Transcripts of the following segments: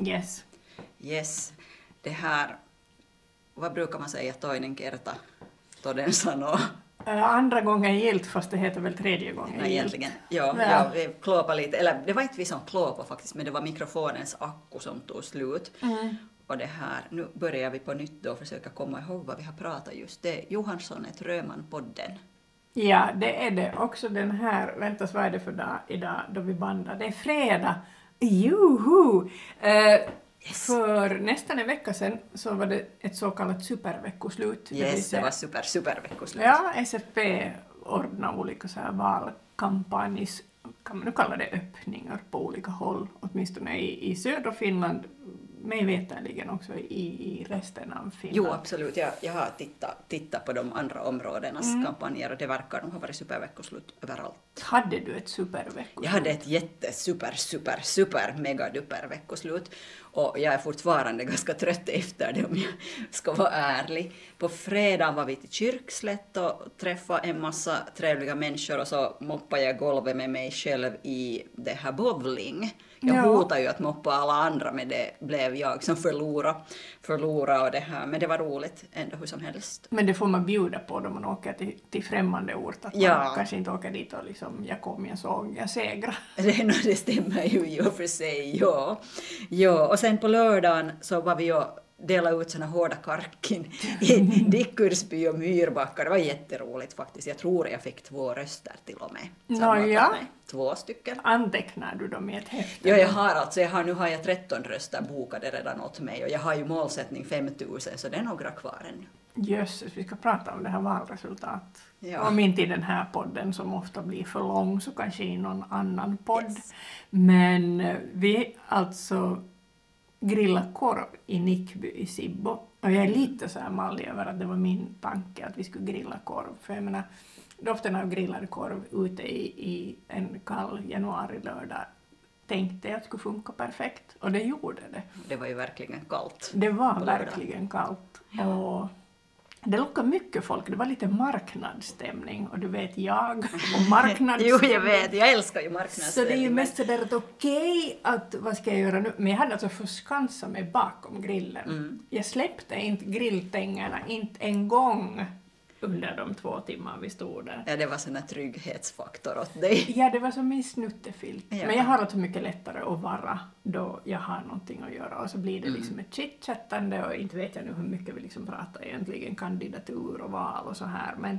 Yes. Yes. Det här, vad brukar man säga, toinen kerta, toden sanoo? Uh, andra gången gilt, fast det heter väl tredje gången Nej, egentligen. Ja, Ja. ja. vi klåpade lite, eller det var inte vi som klåpade faktiskt, men det var mikrofonens akku som tog slut. Mm. Och det här, nu börjar vi på nytt då och försöka komma ihåg vad vi har pratat just. Det är Johansson ett Röman-podden. Ja, det är det. Också den här, vänta, vad är det för dag idag då vi bandar? Det är fredag. Juhu! Eh, För nästan en vecka sedan så var det ett så kallat superveckoslut. Yes, det säga- var super, super veckoslut. Ja, SFP ordnar olika så här valkampanjs, kan man nu kalla det öppningar på olika håll, åtminstone i, i södra Finland, mig veterligen också i, i resten av Finland. Jo, absolut. Jag, jag har tittat, tittat på de andra områdenas Mm. kampanjer och det verkar de ha varit superveckoslut överallt. Hade du ett superveckoslut? Jag hade ett jätte, super, super, super, mega duper veckoslut och jag är fortfarande ganska trött efter det om jag ska vara ärlig. På fredagen var vi till Kyrkslätt och träffade en massa trevliga människor och så moppade jag golvet med mig själv i det här bowling. Jag Ja. hotade ju att moppa alla andra men det blev jag som förlorade, förlorade och det här. Men det var roligt ändå hur som helst. Men det får man bjuda på då man åker till, till främmande ort, att Ja. man kanske inte åker dit och liksom, jag kom, jag såg, jag segrade. Det, nå, det stämmer ju i och för sig, ja. ja. Och sen på lördagen så var vi och delade ut såna hårda karkin i Dickursby och Myrbacka. Det var jätteroligt faktiskt. Jag tror jag fick två röster till och med. Nå, Sammantaget ja. med Två stycken. Antecknar du dem i ett häfte? Ja, jag har alltså, jag har, nu har jag 13 röster bokade redan åt mig och jag har ju målsättning 5000 så det är några kvar ännu. Jösses, vi ska prata om det här valresultatet. Ja. Om inte i den här podden som ofta blir för lång så kanske i någon annan podd. Yes. Men eh, vi alltså grillade korv i Nickby i Sibbo. Och jag är lite så här mallig över att det var min tanke att vi skulle grilla korv. För jag menar, doften av grillad korv ute i, i en kall januari-lördag tänkte jag skulle funka perfekt. Och det gjorde det. Det var ju verkligen kallt. Det var verkligen kallt. Ja. Och det lockade mycket folk. Det var lite marknadsstämning. Och du vet, jag och marknadsstämning. Jo, jag vet. Jag älskar ju Så det är ju mest sådär att okej, att vad ska jag göra nu? Men jag hade alltså förskansat mig bakom grillen. Mm. Jag släppte inte grilltängerna, inte en gång under de två timmar vi stod där. Ja, det var sån trygghetsfaktor åt dig. Ja, det var som min snuttefilt. Ja. Men jag har alltså mycket lättare att vara då jag har någonting att göra och så blir det liksom ett chitchattande och inte vet jag nu hur mycket vi liksom pratar egentligen kandidatur och val och så här men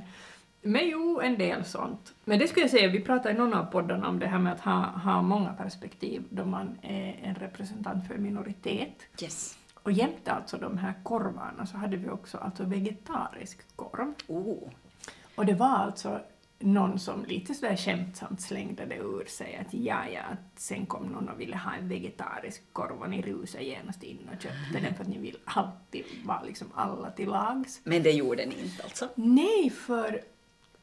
men jo, en del sånt. Men det skulle jag säga, vi pratade i någon av poddarna om det här med att ha, ha många perspektiv då man är en representant för en minoritet. Yes. Och jämte alltså de här korvarna så hade vi också alltså vegetarisk korv. Oh. Och det var alltså någon som lite sådär skämtsamt slängde det ur sig att ja, ja, att sen kom någon och ville ha en vegetarisk korv och ni rusade genast in och köpte den för att ni vill alltid vara liksom alla till lags. Men det gjorde ni inte alltså? Nej, för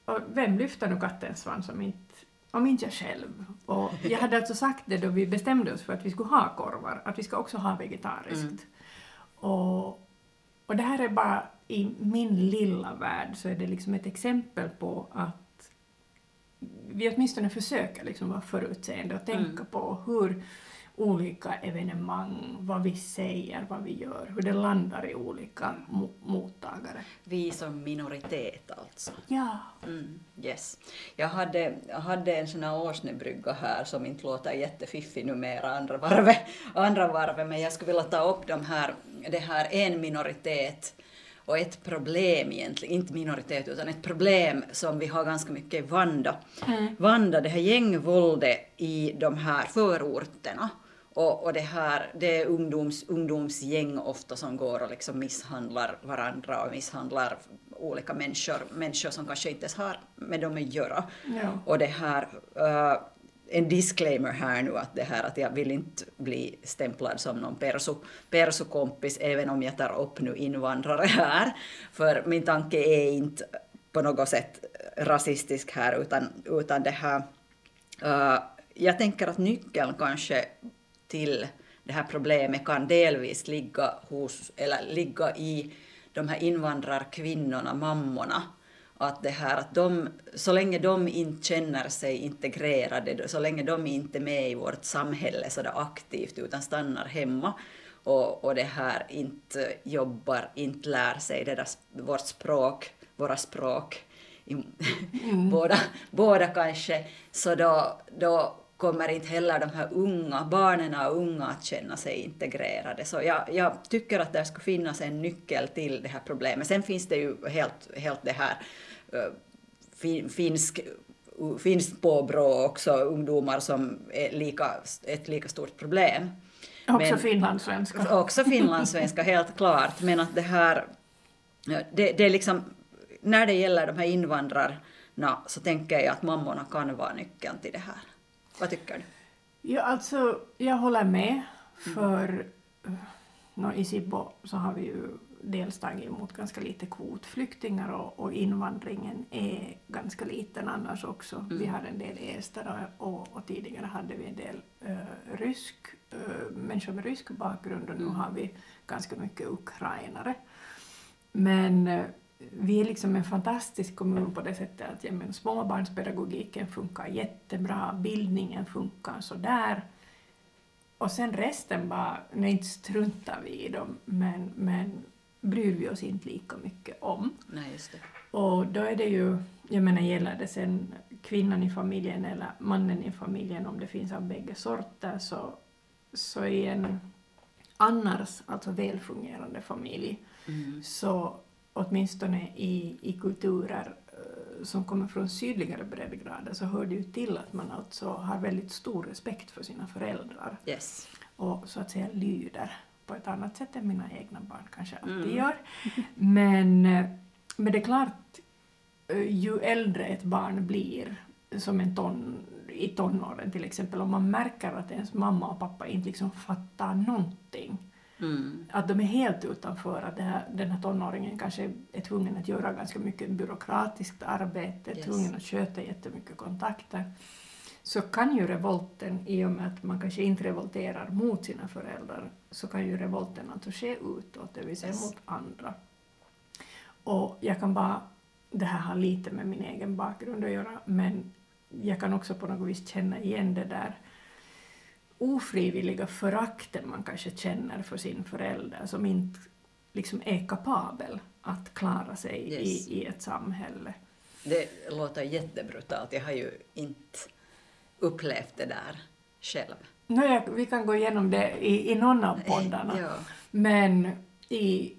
och vem lyfter nu kattens svans om inte, om inte jag själv? Och jag hade alltså sagt det då vi bestämde oss för att vi skulle ha korvar, att vi ska också ha vegetariskt. Mm. Och, och det här är bara i min lilla värld så är det liksom ett exempel på att vi åtminstone försöker liksom vara förutseende och tänka Mm. på hur olika evenemang, vad vi säger, vad vi gör, hur det landar i olika mo- mottagare. Vi som minoritet alltså. Ja. Mm, yes. Jag hade, jag hade en sån här årsnebrygga här som inte låter jättefiffig numera andra varvet, andra varvet men jag skulle vilja ta upp de här, det här en minoritet och ett problem egentligen, inte minoritet utan ett problem som vi har ganska mycket i Vanda. Mm. Vanda, det här gängvåldet i de här förorterna. Och, och det här, det är ungdoms, ungdomsgäng ofta som går och liksom misshandlar varandra och misshandlar olika människor, människor som kanske inte ens har med dem att göra. Ja. Och det här, eh, en disclaimer här nu att det här att jag vill inte bli stämplad som någon perso, persokompis även om jag tar upp nu invandrare här. För min tanke är inte på något sätt rasistisk här utan, utan det här eh, jag tänker att nyckeln kanske till det här problemet kan delvis ligga hos, eller ligga i de här invandrarkvinnorna, mammorna, att det här att de, så länge de inte känner sig integrerade, så länge de inte är med i vårt samhälle så där aktivt utan stannar hemma och, och det här inte jobbar, inte lär sig det där, vårt språk, våra språk, mm. båda, båda kanske, så då, då kommer inte heller de här unga, barnen och unga att känna sig integrerade. Så jag, jag tycker att det skulle finnas en nyckel till det här problemet. Sen finns det ju helt, helt det här uh, finsk finns påbrå också ungdomar som är lika, ett lika stort problem. Också men, finlandssvenska. Också finlandssvenska, helt klart. Men att det här, det, det är liksom, när det gäller de här invandrarna så tänker jag att mammorna kan vara nyckeln till det här. Vad tycker du? Ja, alltså, jag håller med. För mm. no, i Sibbo så har vi ju dels tagit emot ganska lite kvotflyktingar och, och invandringen är ganska liten annars också. Mm. Vi har en del ester och, och, tidigare hade vi en del uh, rysk, uh, människor med rysk bakgrund och nu mm. har vi ganska mycket ukrainare. Men vi är liksom en fantastisk kommun på det sättet att ja, småbarnspedagogiken funkar jättebra, bildningen funkar sådär. Och sen resten bara, nej inte struntar vi i dem, men, men bryr vi oss inte lika mycket om. Nej, just det. Och då är det ju, jag menar gäller det sen kvinnan i familjen eller mannen i familjen, om det finns av bägge sorter, så, så i en annars alltså välfungerande familj mm. så åtminstone i, i kulturer eh, som kommer från sydligare breddgrader så hör det ju till att man alltså har väldigt stor respekt för sina föräldrar. Yes. Och så att säga lyder på ett annat sätt än mina egna barn kanske alltid mm. gör. Men, eh, men det är klart, eh, ju äldre ett barn blir, som en ton, i tonåren till exempel, om man märker att ens mamma och pappa inte liksom fattar någonting, Mm. Att de är helt utanför, att här, den här tonåringen kanske är tvungen att göra ganska mycket byråkratiskt arbete, yes. tvungen att sköta jättemycket kontakter, så kan ju revolten, i och med att man kanske inte revolterar mot sina föräldrar, så kan ju revolten alltså ske utåt, det vill säga yes. mot andra. Och jag kan bara, det här har lite med min egen bakgrund att göra, men jag kan också på något vis känna igen det där ofrivilliga förakten man kanske känner för sin förälder som inte liksom är kapabel att klara sig yes. i, i ett samhälle. Det låter jättebrutalt. Jag har ju inte upplevt det där själv. No, ja, vi kan gå igenom det i, i någon av poddarna. Ja. Men i,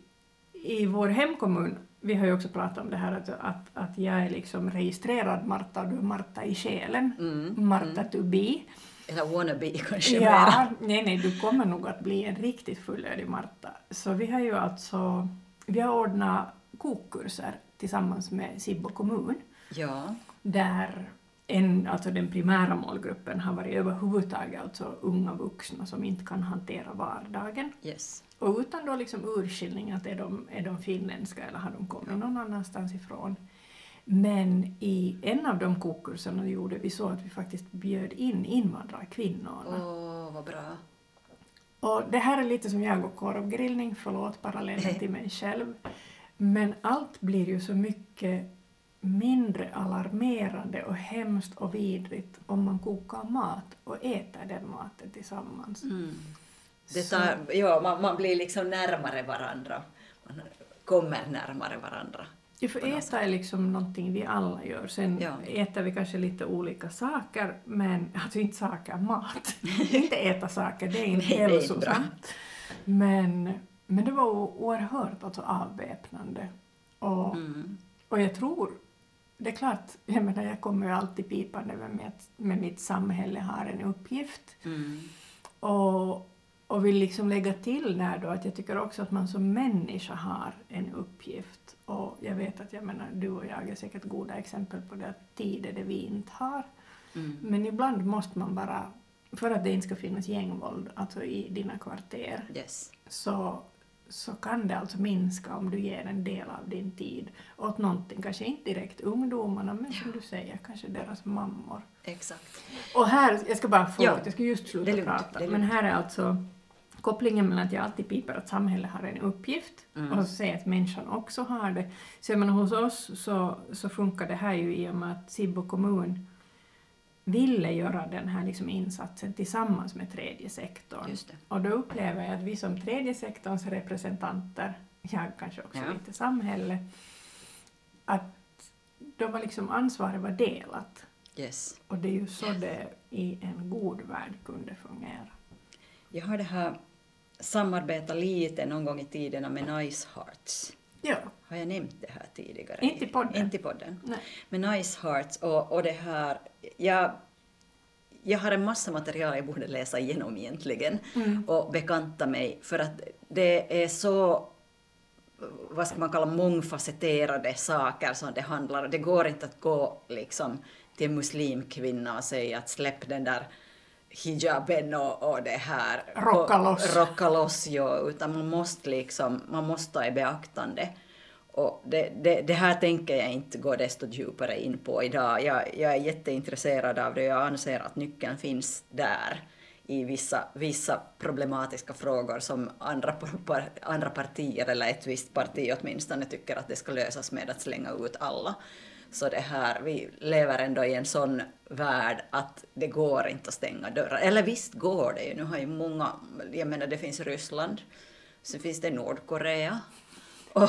i vår hemkommun, vi har ju också pratat om det här att, att, att jag är liksom registrerad Marta och du är Marta i själen, mm. Marta mm. to be. Eller wannabe kanske ja. Nej, nej, du kommer nog att bli en riktigt fullödig Marta. Så vi har ju alltså vi har ordnat kokkurser tillsammans med Sibbo kommun. Ja. Där en, alltså den primära målgruppen har varit överhuvudtaget alltså unga vuxna som inte kan hantera vardagen. Yes. Och utan då liksom urskiljning att är de, är de finländska eller har de kommit någon annanstans ifrån. Men i en av de kokkurserna gjorde vi så att vi faktiskt bjöd in invandrarkvinnorna. Åh, oh, vad bra. Och det här är lite som jag och korvgrillning, förlåt parallellen till mig själv. Men allt blir ju så mycket mindre alarmerande och hemskt och vidrigt om man kokar mat och äter den maten tillsammans. Mm. Det tar, ja, man, man blir liksom närmare varandra. Man kommer närmare varandra. Ja, för äta är liksom någonting vi alla gör. Sen ja. äter vi kanske lite olika saker, men alltså inte saker, mat. inte äta saker, det är inte hälsosamt. Men, men det var oerhört alltså avväpnande. Och, mm. och jag tror, det är klart, jag menar jag kommer ju alltid pipande med, med mitt samhälle har en uppgift. Mm. Och, och vill liksom lägga till där då att jag tycker också att man som människa har en uppgift. Och jag vet att jag menar, du och jag är säkert goda exempel på det, att tid är det vi inte har. Mm. Men ibland måste man bara, för att det inte ska finnas gängvåld alltså i dina kvarter, yes. så, så kan det alltså minska om du ger en del av din tid åt någonting, kanske inte direkt ungdomarna, men som du säger, kanske deras mammor. Exakt. Och här, jag ska bara få, ja. jag ska just sluta prata, men här är alltså kopplingen mellan att jag alltid piper att samhället har en uppgift och så säger att människan också har det. Så jag menar, hos oss så, så funkar det här ju i och med att Sibbo kommun ville göra den här liksom insatsen tillsammans med tredje sektorn. Och då upplever jag att vi som tredje sektorns representanter, jag kanske också Ja. lite samhälle, att då var liksom ansvaret var delat. Yes. Och det är ju så det i en god värld kunde fungera. Jag har det här samarbetat lite någon gång i tiderna med Nice Hearts. Ja, Har jag nämnt det här tidigare? Inte i podden. Inte i podden. nej. Med Nice Hearts och, och det här... Jag, jag har en massa material jag borde läsa igenom egentligen Mm. och bekanta mig för att det är så vad ska man kalla mångfacetterade saker som det handlar om. Det går inte att gå liksom till en muslimkvinna och säga att släpp den där hijaben och, och det här. Rocka loss. Rocka loss, ja, utan man måste liksom, man måste ta i beaktande. Och det, det, det här tänker jag inte gå desto djupare in på idag. Jag, jag är jätteintresserad av det och jag anser att nyckeln finns där i vissa, vissa problematiska frågor som andra, par- andra partier, eller ett visst parti åtminstone, tycker att det ska lösas med att slänga ut alla. Så det här, vi lever ändå i en sån värld att det går inte att stänga dörrar. Eller visst går det ju, nu har ju många, jag menar det finns Ryssland, sen finns det Nordkorea. Och,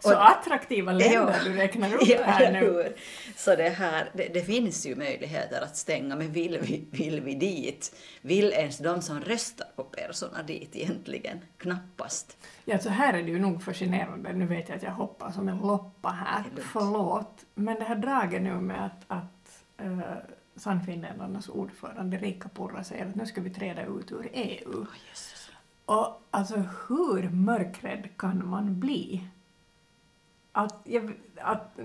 Så attraktiva länder du räknar upp ja, här nu. hur? Så det, här, det, det finns ju möjligheter att stänga, men vill vi, vill vi dit? Vill ens de som röstar på Persona dit egentligen? Knappast. Ja, så här är det ju nog fascinerande. Nu vet jag att jag hoppar som en loppa här. Förlåt. Men det här draget nu med att, att uh, Sannfinländarnas ordförande Rika Purra säger att nu ska vi träda ut ur EU. Och alltså hur mörkrädd kan man bli? Att, jag, att,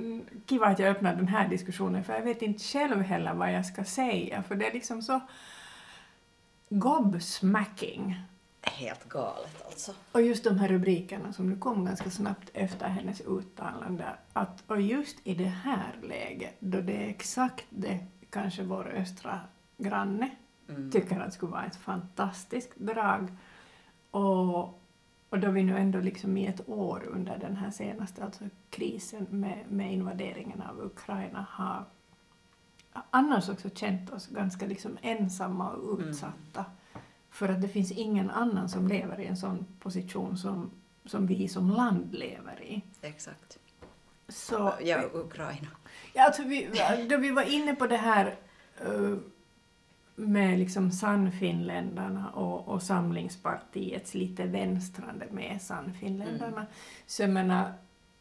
kiva att jag öppnar den här diskussionen för jag vet inte själv heller vad jag ska säga för det är liksom så gobsmacking. Helt galet alltså. Och just de här rubrikerna som nu kom ganska snabbt efter hennes uttalande, att och just i det här läget, då det är exakt det kanske vår östra granne Mm. tycker att det skulle vara ett fantastiskt drag, och, och då vi nu ändå liksom i ett år under den här senaste alltså krisen med, med invaderingen av Ukraina har annars också känt oss ganska liksom ensamma och utsatta. För att det finns ingen annan som lever i en sån position som, som vi som land lever i. Exakt. Så, Ja, Ukraina. ja, alltså vi, då vi var inne på det här eh, med liksom Sannfinländarna och, och Samlingspartiets lite vänstrande med Sannfinländarna. Så jag menar,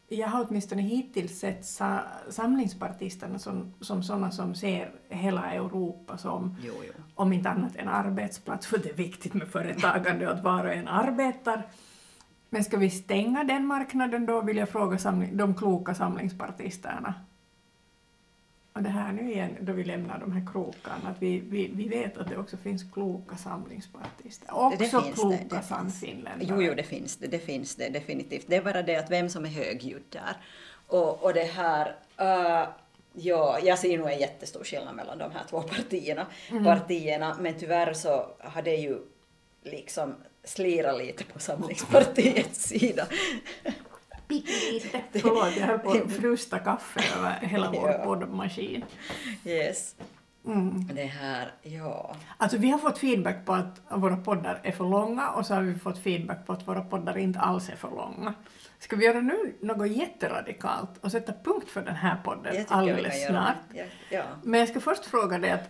jag har åtminstone hittills sett sa, Samlingspartisterna som, som sådana som ser hela Europa som Jo, jo. om inte annat en arbetsplats, för det är viktigt med företagande och att var och en arbetar. Men ska vi stänga den marknaden då, vill jag fråga samling, de kloka samlingspartisterna. Och det här nu igen, då vi lämnar de här krokarna, att vi, vi, vi vet att det också finns kloka samlingspartister. Också Det finns kloka det. Jo, jo, det finns det, det finns det definitivt. Det är bara det att vem som är högljudd där. Och, och det här, uh, ja, jag ser nog en jättestor skillnad mellan de här två partierna, partierna men tyvärr så har det ju liksom slirat lite på Samlingspartiets sida. Lite. Förlåt, jag höll på att frusta kaffe över hela vår Ja. poddmaskin. Yes. Mm. Det här, ja. Alltså vi har fått feedback på att våra poddar är för långa och så har vi fått feedback på att våra poddar inte alls är för långa. Ska vi göra nu något jätteradikalt och sätta punkt för den här podden alldeles snart? Ja, ja. Men jag ska först fråga dig att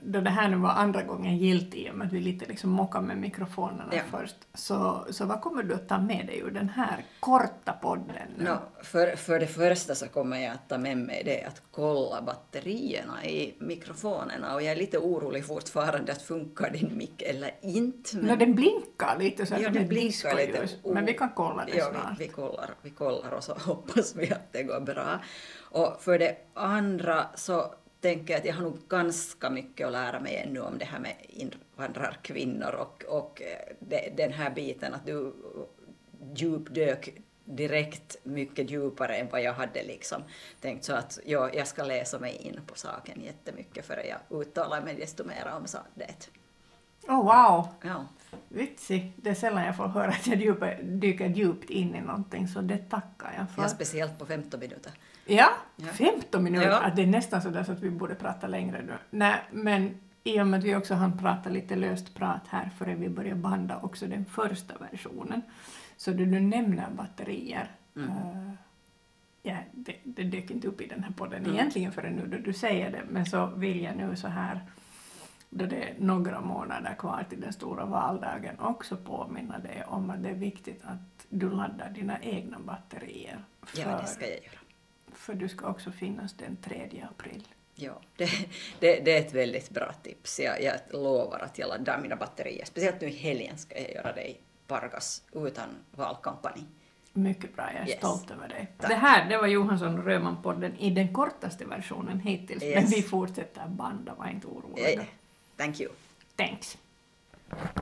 då det här nu var andra gången gilt i och med att vi lite liksom mockade med mikrofonerna Ja. först, så, så vad kommer du att ta med dig ur den här korta podden nu? No, för, för det första så kommer jag att ta med mig det att kolla batterierna i mikrofonerna och jag är lite orolig fortfarande att funkar din mick eller inte. Nå, den blinkar lite så att Ja, den blinkar lite. discoljus, men vi kan kolla det ja, snart. Vi, vi, kollar, vi kollar och så hoppas vi att det går bra. Och för det andra så tänker jag att jag har nog ganska mycket att lära mig ännu om det här med invandrarkvinnor och, och eh, det, den här biten att du djupdök direkt mycket djupare än vad jag hade liksom tänkt så att ja, jag ska läsa mig in på saken jättemycket före jag uttalar mig desto mer om det. Oh wow! Ja. Vitsig. Det är sällan jag får höra att jag djupa, dyker djupt in i någonting, så det tackar jag för. Ja, speciellt på 15 minuter. Ja, Ja. 15 minuter. Ja. Det är nästan så, så att vi borde prata längre nu. Nej, men i och med att vi också hann prata lite löst prat här före vi börjar banda också den första versionen. Så du nämner batterier, Mm. eh, ja, det, det dök inte upp i den här podden Mm. egentligen förrän nu då du säger det, men så vill jag nu så här då det är några månader kvar till den stora valdagen också påminna dig om att det är viktigt att du laddar dina egna batterier. Ja, det ska jag göra. För du ska också finnas den 3 april. Ja, det, det, det är ett väldigt bra tips. Jag, jag lovar att jag laddar mina batterier. Speciellt nu i helgen ska jag göra det i Pargas utan valkampanj. Mycket bra, jag är Yes. stolt över dig. Tack. Det här det var Johansson och Röman-podden i den kortaste versionen hittills, men Yes. vi fortsätter banda, var inte oroliga. Thank you. Thanks.